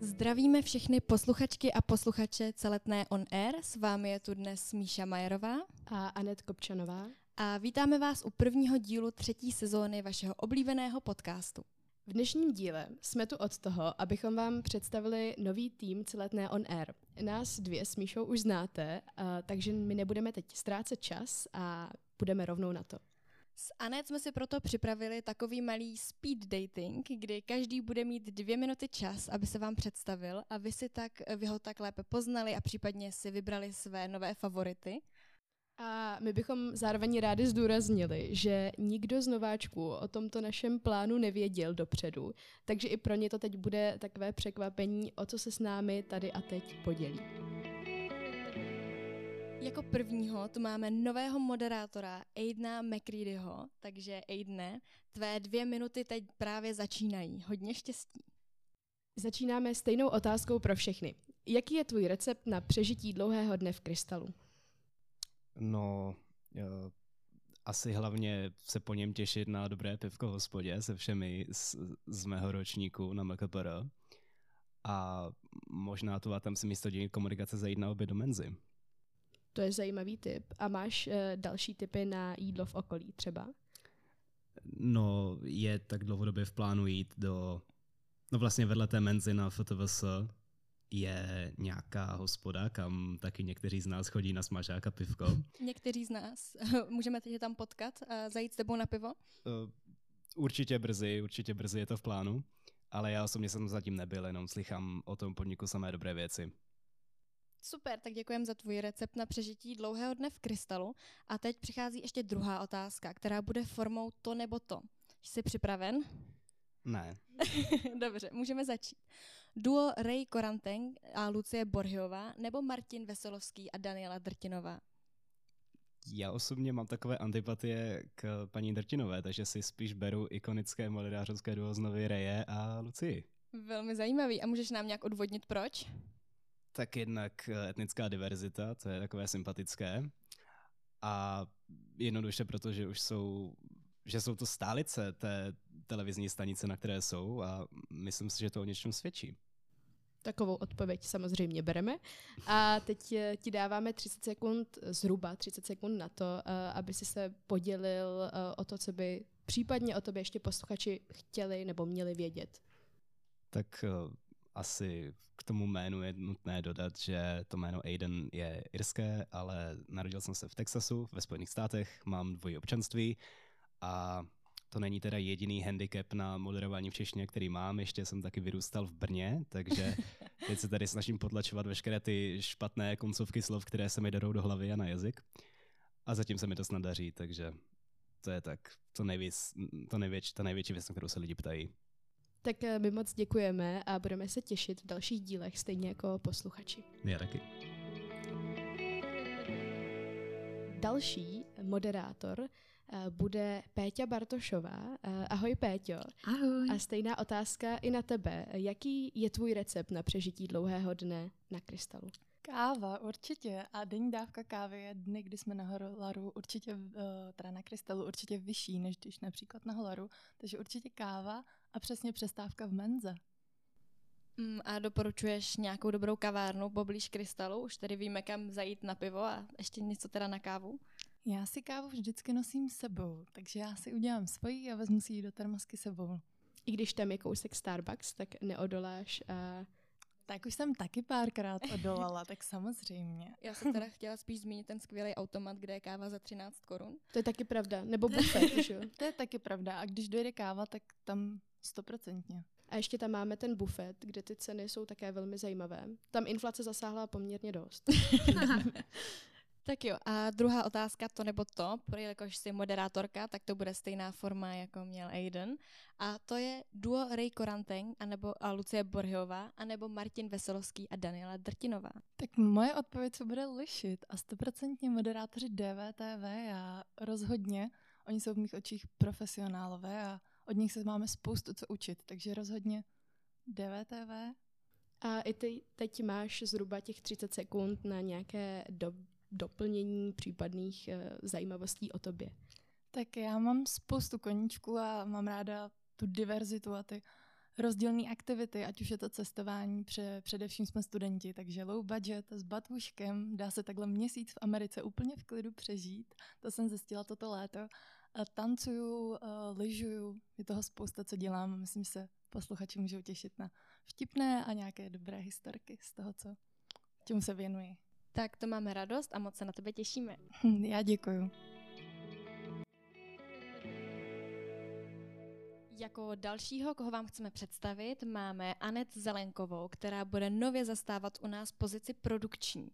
Zdravíme všechny posluchačky a posluchače Celetné On Air. S vámi je tu dnes Míša Majerová a Anet Kopčanová. A vítáme vás u prvního dílu třetí sezóny vašeho oblíbeného podcastu. V dnešním díle jsme tu od toho, abychom vám představili nový tým Celetné On Air. Nás dvě s Míšou už znáte, takže my nebudeme teď ztrácet čas a půjdeme rovnou na to. S Anet jsme si proto připravili takový malý speed dating, kdy každý bude mít dvě minuty čas, aby se vám představil a vy si tak, vy ho tak lépe poznali a případně si vybrali své nové favority. A my bychom zároveň rádi zdůraznili, že nikdo z nováčků o tomto našem plánu nevěděl dopředu, takže i pro ně to teď bude takové překvapení, o co se s námi tady a teď podělí. Jako prvního tu máme nového moderátora Aidna McCreadyho, takže Aidne, tvé dvě minuty teď právě začínají. Hodně štěstí. Začínáme stejnou otázkou pro všechny. Jaký je tvůj recept na přežití dlouhého dne v krystalu? No, jo, asi hlavně se po něm těšit na dobré pivko v hospodě se všemi z, z mého ročníku na MKPR. A možná tu a tam si místo dění komunikace zajít na obě do menzy. To je zajímavý tip. A máš uh, další typy na jídlo v okolí třeba? No, je tak dlouhodobě v plánu jít do, no vlastně vedle té menzy na FTVS je nějaká hospoda, kam taky někteří z nás chodí na smažák a pivko. Někteří z nás. Můžeme teď tam potkat a zajít s tebou na pivo? Uh, určitě brzy, určitě brzy je to v plánu, ale já osobně jsem zatím nebyl, jenom slychám o tom podniku samé dobré věci. Super, tak děkujeme za tvůj recept na přežití dlouhého dne v krystalu. A teď přichází ještě druhá otázka, která bude formou to nebo to. Jsi připraven? Ne. Dobře, můžeme začít. Duo Ray Koranteng a Lucie Borhiová nebo Martin Veselovský a Daniela Drtinová? Já osobně mám takové antipatie k paní Drtinové, takže si spíš beru ikonické moderářovské duo z Novy Reje a Lucii. Velmi zajímavý. A můžeš nám nějak odvodnit proč? Tak jednak eh, etnická diverzita, to je takové sympatické. A jednoduše proto, že už jsou že jsou to stálice té televizní stanice, na které jsou a myslím si, že to o něčem svědčí. Takovou odpověď samozřejmě bereme. A teď eh, ti dáváme 30 sekund, zhruba 30 sekund na to, eh, aby si se podělil o to, co by případně o tobě ještě posluchači chtěli nebo měli vědět. Tak asi k tomu jménu je nutné dodat, že to jméno Aiden je irské, ale narodil jsem se v Texasu, ve Spojených státech, mám dvojí občanství a to není teda jediný handicap na moderování v češtině, který mám. Ještě jsem taky vyrůstal v Brně, takže teď se tady snažím potlačovat veškeré ty špatné koncovky slov, které se mi jdou do hlavy a na jazyk. A zatím se mi to snad daří, takže to je tak to nejvíc, to největší, ta největší věc, na kterou se lidi ptají. Tak eh, my moc děkujeme a budeme se těšit v dalších dílech, stejně jako posluchači. Já taky. Další moderátor eh, bude Péťa Bartošová. Eh, ahoj Péťo. Ahoj. A stejná otázka i na tebe. Jaký je tvůj recept na přežití dlouhého dne na krystalu? Káva, určitě. A denní dávka kávy je dny, kdy jsme na Holaru určitě, teda na krystalu určitě vyšší, než když například na Holaru. Takže určitě káva a přesně přestávka v menze. Mm, a doporučuješ nějakou dobrou kavárnu poblíž krystalu? Už tady víme, kam zajít na pivo a ještě něco teda na kávu? Já si kávu vždycky nosím sebou, takže já si udělám svoji a vezmu si ji do termosky sebou. I když tam je kousek Starbucks, tak neodoláš a tak už jsem taky párkrát odolala, tak samozřejmě. Já jsem teda chtěla spíš zmínit ten skvělý automat, kde je káva za 13 korun. To je taky pravda. Nebo bufet, že jo? To je taky pravda. A když dojde káva, tak tam stoprocentně. A ještě tam máme ten bufet, kde ty ceny jsou také velmi zajímavé. Tam inflace zasáhla poměrně dost. Tak jo, a druhá otázka, to nebo to, jelikož jsi moderátorka, tak to bude stejná forma, jako měl Aiden. A to je duo Ray Koranteng, anebo a Lucie Borhiová, anebo Martin Veselovský a Daniela Drtinová. Tak moje odpověď se bude lišit a stoprocentně moderátoři DVTV, já rozhodně, oni jsou v mých očích profesionálové a od nich se máme spoustu co učit, takže rozhodně DVTV. A i ty teď máš zhruba těch 30 sekund na nějaké do, doplnění případných uh, zajímavostí o tobě. Tak já mám spoustu koníčků a mám ráda tu diverzitu a ty rozdílné aktivity, ať už je to cestování, pře, především jsme studenti, takže low budget s batůžkem, dá se takhle měsíc v Americe úplně v klidu přežít. To jsem zjistila toto léto. Tancuju, lyžuju, je toho spousta, co dělám. Myslím, že se posluchači můžou těšit na vtipné a nějaké dobré historky z toho, co čemu se věnuji. Tak to máme radost a moc se na tebe těšíme. Já děkuju. Jako dalšího, koho vám chceme představit, máme Anet Zelenkovou, která bude nově zastávat u nás pozici produkční.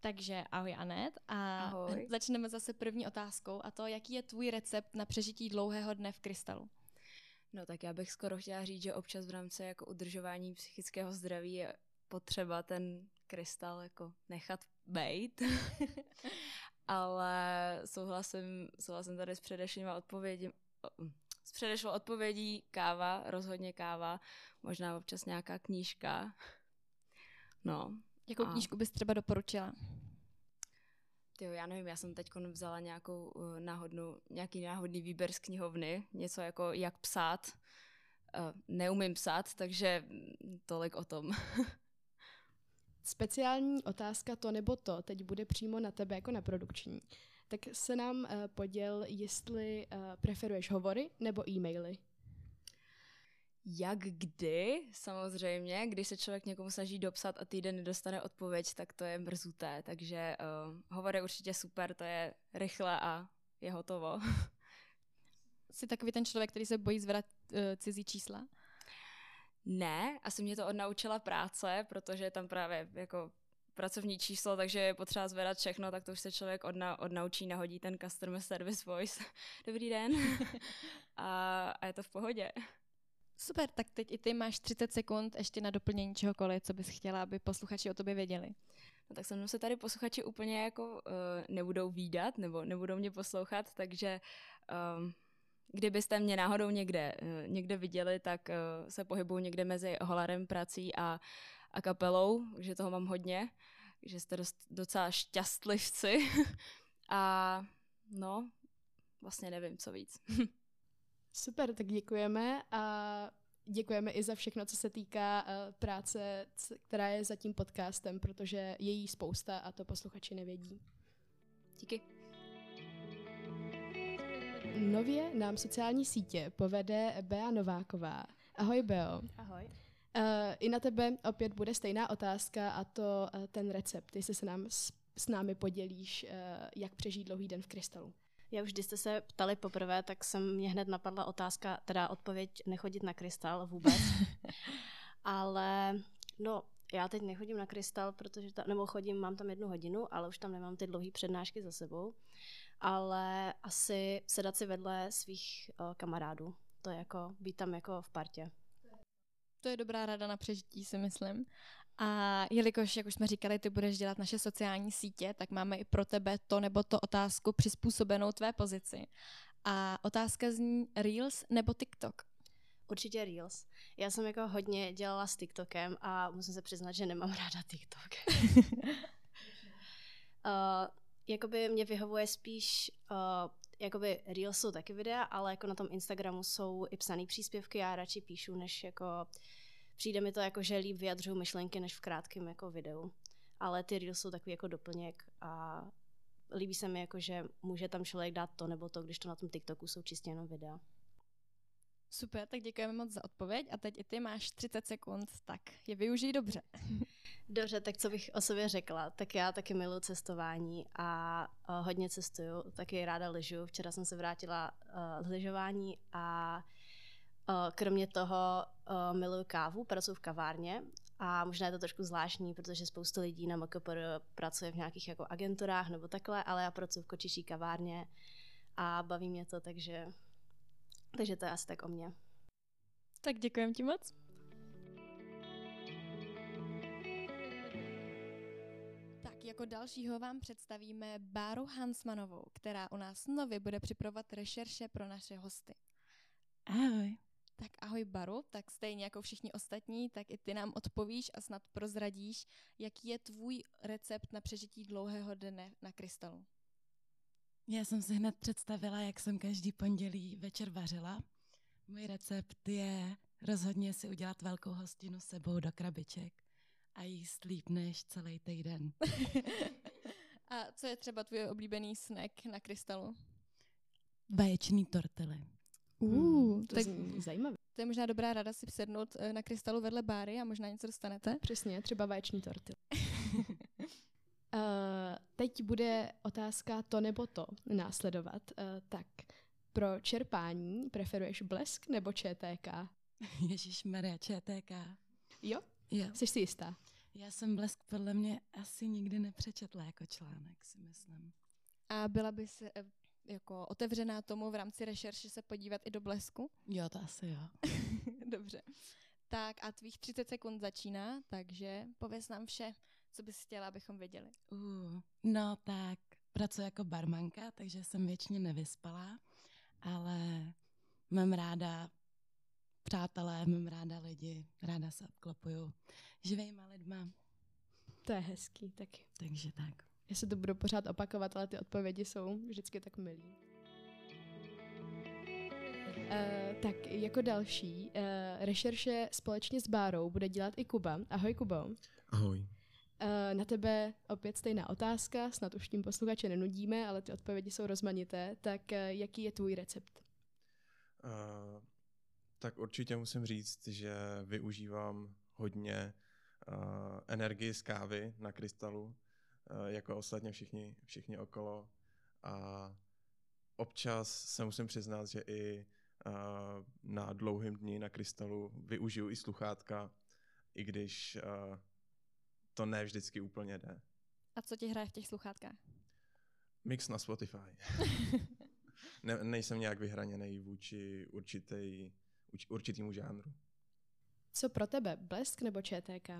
Takže ahoj Anet a ahoj. začneme zase první otázkou a to, jaký je tvůj recept na přežití dlouhého dne v krystalu? No tak já bych skoro chtěla říct, že občas v rámci jako udržování psychického zdraví je potřeba ten krystal jako nechat bejt. Ale souhlasím, souhlasím tady s předešlýma odpovědí, s předešlou odpovědí káva, rozhodně káva, možná občas nějaká knížka. No. Jakou a... knížku bys třeba doporučila? Jo, já nevím, já jsem teď vzala nějakou uh, náhodnou, nějaký náhodný výběr z knihovny, něco jako jak psát. Uh, neumím psát, takže tolik o tom. Speciální otázka to nebo to teď bude přímo na tebe jako na produkční. Tak se nám uh, poděl, jestli uh, preferuješ hovory nebo e-maily. Jak kdy, samozřejmě, když se člověk někomu snaží dopsat a týden nedostane odpověď, tak to je mrzuté, takže uh, hovor je určitě super, to je rychle a je hotovo. Jsi takový ten člověk, který se bojí zvrat uh, cizí čísla? Ne, asi mě to odnaučila práce, protože je tam právě jako pracovní číslo, takže je potřeba zvedat všechno, tak to už se člověk odna, odnaučí, nahodí ten customer service voice. Dobrý den. a, a je to v pohodě. Super, tak teď i ty máš 30 sekund ještě na doplnění čehokoliv, co bys chtěla, aby posluchači o tobě věděli. No tak se mnou se tady posluchači úplně jako uh, nebudou výdat, nebo nebudou mě poslouchat, takže um, kdybyste mě náhodou někde, uh, někde viděli, tak uh, se pohybuju někde mezi holarem, prací a, a kapelou, že toho mám hodně, že jste dost, docela šťastlivci a no, vlastně nevím, co víc. Super, tak děkujeme a děkujeme i za všechno, co se týká uh, práce, která je za tím podcastem, protože je jí spousta a to posluchači nevědí. Díky. Nově nám sociální sítě povede Bea Nováková. Ahoj Beo. Ahoj. Uh, I na tebe opět bude stejná otázka a to uh, ten recept, jestli se nám s, s námi podělíš, uh, jak přežít dlouhý den v krystalu. Já už, když jste se ptali poprvé, tak jsem mě hned napadla otázka, teda odpověď nechodit na krystal vůbec. ale no, já teď nechodím na krystal, protože ta, nebo chodím, mám tam jednu hodinu, ale už tam nemám ty dlouhé přednášky za sebou. Ale asi sedat si vedle svých uh, kamarádů. To je jako být tam jako v partě. To je dobrá rada na přežití, si myslím. A jelikož, jak už jsme říkali, ty budeš dělat naše sociální sítě, tak máme i pro tebe to nebo to otázku přizpůsobenou tvé pozici. A otázka zní Reels nebo TikTok? Určitě Reels. Já jsem jako hodně dělala s TikTokem a musím se přiznat, že nemám ráda TikTok. uh, jakoby mě vyhovuje spíš, uh, jakoby Reels jsou taky videa, ale jako na tom Instagramu jsou i psané příspěvky, já radši píšu, než jako přijde mi to jako, že líp vyjadřuju myšlenky než v krátkém jako videu. Ale ty reels jsou takový jako doplněk a líbí se mi jako, že může tam člověk dát to nebo to, když to na tom TikToku jsou čistě jenom videa. Super, tak děkujeme moc za odpověď a teď i ty máš 30 sekund, tak je využij dobře. Dobře, tak co bych o sobě řekla, tak já taky miluji cestování a uh, hodně cestuju, taky ráda lyžu. Včera jsem se vrátila uh, z lyžování a Kromě toho miluju kávu, pracuji v kavárně a možná je to trošku zvláštní, protože spoustu lidí na MKPR pracuje v nějakých jako agenturách nebo takhle, ale já pracuji v kočičí kavárně a baví mě to, takže, takže to je asi tak o mě. Tak děkujem ti moc. Tak jako dalšího vám představíme Báru Hansmanovou, která u nás nově bude připravovat rešerše pro naše hosty. Ahoj. Tak ahoj Baru, tak stejně jako všichni ostatní, tak i ty nám odpovíš a snad prozradíš, jaký je tvůj recept na přežití dlouhého dne na krystalu. Já jsem si hned představila, jak jsem každý pondělí večer vařila. Můj recept je rozhodně si udělat velkou hostinu s sebou do krabiček a jíst líp než celý týden. A co je třeba tvůj oblíbený snack na krystalu? Vaječný tortily. Uh, to tak zní zajímavé. to je možná dobrá rada si sednout eh, na krystalu vedle báry a možná něco dostanete. Přesně, třeba vaječní torty. Uh, teď bude otázka to nebo to následovat. Uh, tak, pro čerpání preferuješ blesk nebo ČTK? Ježíš Maria ČTK. Jo? Jo. Jsi si jistá? Já jsem blesk podle mě asi nikdy nepřečetla jako článek, si myslím. A byla by se eh, jako otevřená tomu v rámci rešerše se podívat i do blesku? Jo, to asi jo. Dobře. Tak a tvých 30 sekund začíná, takže pověz nám vše, co bys chtěla, abychom věděli. Uh, no tak, pracuji jako barmanka, takže jsem většině nevyspala, ale mám ráda přátelé, mám ráda lidi, ráda se obklopuju živejma lidma, To je hezký, tak takže tak. Já se to budu pořád opakovat, ale ty odpovědi jsou vždycky tak milý. Uh, tak jako další, uh, rešerše společně s Bárou bude dělat i Kuba. Ahoj Kubo. Ahoj. Uh, na tebe opět stejná otázka, snad už tím posluchače nenudíme, ale ty odpovědi jsou rozmanité. Tak uh, jaký je tvůj recept? Uh, tak určitě musím říct, že využívám hodně uh, energii z kávy na krystalu, jako ostatně všichni, všichni okolo. A občas se musím přiznat, že i uh, na dlouhém dni na krystalu využiju i sluchátka, i když uh, to ne vždycky úplně jde. A co ti hraje v těch sluchátkách? Mix na Spotify. ne, nejsem nějak vyhraněný vůči určitý, určitýmu žánru. Co pro tebe, blesk nebo ČTK?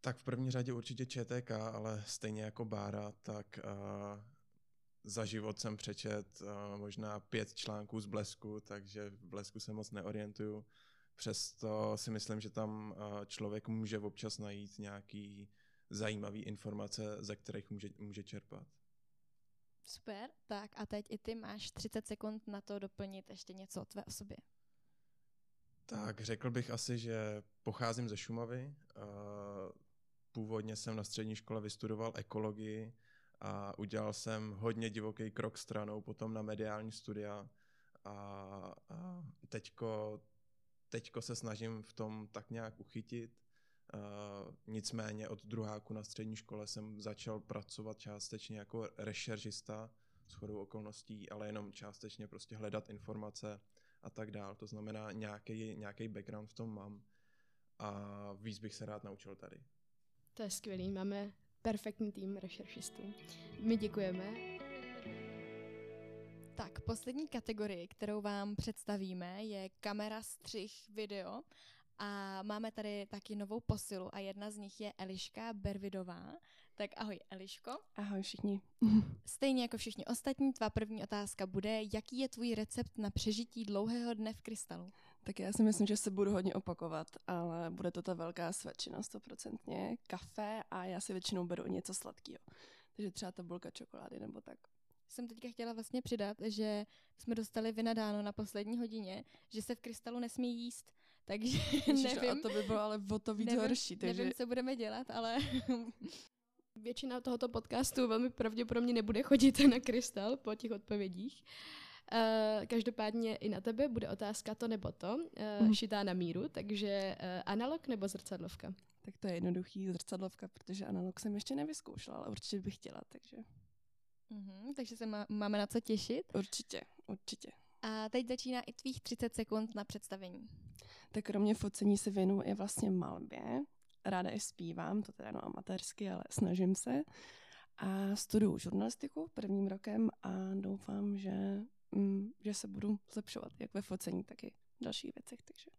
Tak v první řadě určitě ČTK, ale stejně jako Bára, tak uh, za život jsem přečet uh, možná pět článků z Blesku, takže v Blesku se moc neorientuju. Přesto si myslím, že tam uh, člověk může občas najít nějaký zajímavý informace, ze kterých může, může čerpat. Super, tak a teď i ty máš 30 sekund na to doplnit ještě něco o tvé osobě. Tak řekl bych asi, že pocházím ze Šumavy. Původně jsem na střední škole vystudoval ekologii a udělal jsem hodně divoký krok stranou potom na mediální studia a, a teďko, teďko se snažím v tom tak nějak uchytit. Uh, nicméně od druháku na střední škole jsem začal pracovat částečně jako rešeržista s chodou okolností, ale jenom částečně prostě hledat informace a tak dál. To znamená, nějaký, nějaký background v tom mám a víc bych se rád naučil tady. To je skvělý, máme perfektní tým rešeršistů. My děkujeme. Tak, poslední kategorii, kterou vám představíme, je kamera, střih, video. A máme tady taky novou posilu a jedna z nich je Eliška Bervidová. Tak ahoj Eliško. Ahoj všichni. Stejně jako všichni ostatní, tvá první otázka bude, jaký je tvůj recept na přežití dlouhého dne v krystalu? Tak já si myslím, že se budu hodně opakovat, ale bude to ta velká svědčina, stoprocentně. Kafe a já si většinou beru něco sladkého. Takže třeba tabulka čokolády nebo tak. Jsem teďka chtěla vlastně přidat, že jsme dostali vynadáno na poslední hodině, že se v krystalu nesmí jíst. Takže Ježiš, nevím, a to by bylo ale o to víc nevím, horší. Takže nevím, co budeme dělat, ale Většina tohoto podcastu velmi pravděpodobně nebude chodit na krystal po těch odpovědích. Uh, každopádně i na tebe bude otázka to nebo to, uh, šitá na míru, takže uh, analog nebo zrcadlovka? tak to je jednoduchý zrcadlovka, protože analog jsem ještě nevyzkoušela, ale určitě bych chtěla, takže Mhm, takže se má, máme na co těšit. určitě, určitě. A teď začíná i tvých 30 sekund na představení. Tak kromě focení se věnuju i vlastně malbě. Ráda i zpívám, to teda no amatérsky, ale snažím se. A studuju žurnalistiku prvním rokem a doufám, že, že se budu zlepšovat jak ve focení, tak i v dalších věcech. Takže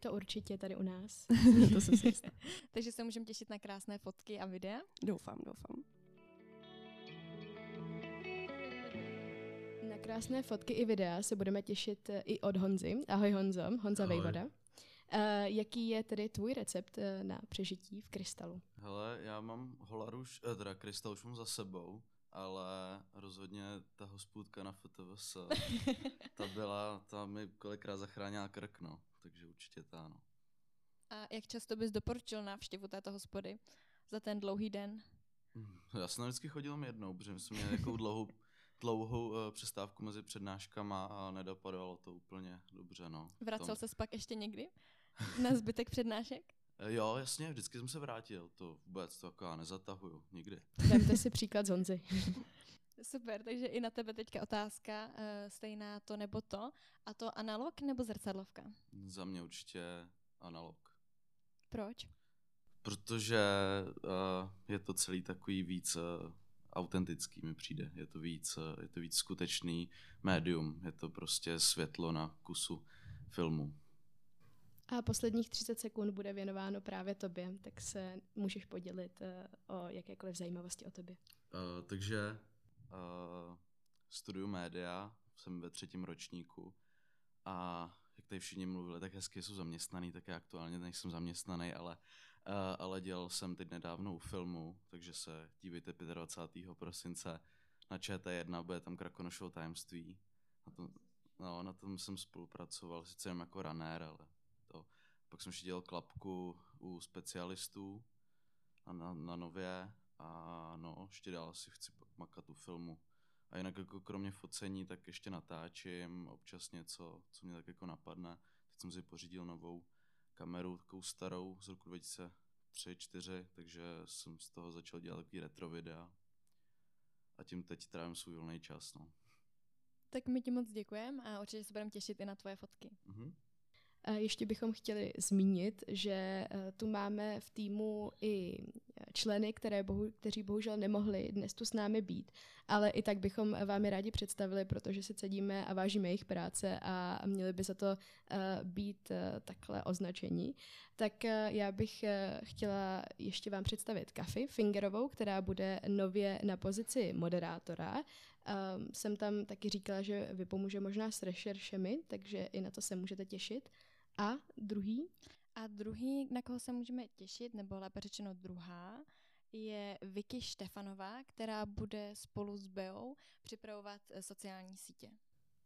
To určitě tady u nás. to jsem si jistá. Takže se můžeme těšit na krásné fotky a videa. Doufám, doufám. Na krásné fotky i videa se budeme těšit eh, i od Honzy. Ahoj Honzo, Honza Ahoj. Vejvoda. Uh, jaký je tedy tvůj recept uh, na přežití v krystalu? Hele, já mám holaru, už, eh, teda krystal už mám za sebou ale rozhodně ta hospůdka na FTVS, ta byla, ta mi kolikrát zachránila krk, no. Takže určitě ta, no. A jak často bys doporučil návštěvu této hospody za ten dlouhý den? Hm, Já jsem vždycky chodil jenom jednou, protože jsme měli takovou dlouhou, dlouhou uh, přestávku mezi přednáškama a nedopadalo to úplně dobře, no. Vracel se pak ještě někdy na zbytek přednášek? Eh, Jo, jasně, vždycky jsem se vrátil, to vůbec, to jako já nezatahuju, nikdy. Vemte si příklad z Honzy. Super, takže i na tebe teďka otázka, uh, stejná to nebo to. A to analog nebo zrcadlovka? Za mě určitě analog. Proč? Protože uh, je to celý takový víc uh, autentický mi přijde. Je to víc, uh, je to víc skutečný médium. Je to prostě světlo na kusu filmu. A posledních 30 sekund bude věnováno právě tobě, tak se můžeš podělit eh, o jakékoliv zajímavosti o tobě. Uh, takže uh, studuju média, jsem ve třetím ročníku a jak tady všichni mluvili, tak hezky jsou zaměstnaný, tak já aktuálně nejsem zaměstnaný, ale, uh, ale dělal jsem teď nedávno u filmu, takže se dívejte 25. prosince na ČT1, bude tam Krakonošovo tajemství. Na tom, no, na tom jsem spolupracoval, sice jen jako runner, ale. Pak jsem ještě dělal klapku u specialistů na, na, na nově a no, ještě dál si chci pak makat u filmu. A jinak jako kromě focení, tak ještě natáčím občas něco, co mě tak jako napadne. Teď jsem si pořídil novou kameru, takovou starou z roku 2003-2004, takže jsem z toho začal dělat takový retro videa. A tím teď trávím svůj volný čas, no. Tak my ti moc děkujeme a určitě se budeme těšit i na tvoje fotky. Mhm. Ještě bychom chtěli zmínit, že eh, tu máme v týmu i členy, které bohu, kteří bohužel nemohli dnes tu s námi být, ale i tak bychom vám je rádi představili, protože si cedíme a vážíme jejich práce a měli by za to eh, být eh, takhle označení. Tak já bych chtěla ještě vám představit Kafy Fingerovou, která bude nově na pozici moderátora. Um, jsem tam taky říkala, že vypomůže možná s rešeršemi, takže i na to se můžete těšit. A druhý? A druhý, na koho se můžeme těšit, nebo lépe řečeno druhá, je Vicky Štefanová, která bude spolu s Beou připravovat eh, sociální sítě.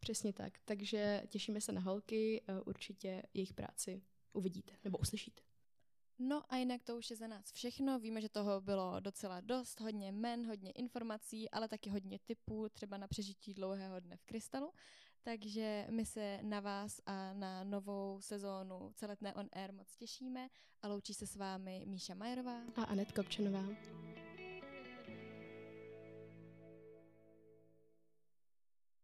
Přesně tak. Takže těšíme se na holky, eh, určitě jejich práci uvidíte nebo uslyšíte. No a jinak to už je za nás všechno. Víme, že toho bylo docela dost, hodně men, hodně informací, ale taky hodně typů, třeba na přežití dlouhého dne v Krystalu. Takže my se na vás a na novou sezónu Celetné on Air moc těšíme a loučí se s vámi Míša Majerová A Anet Kopčanová.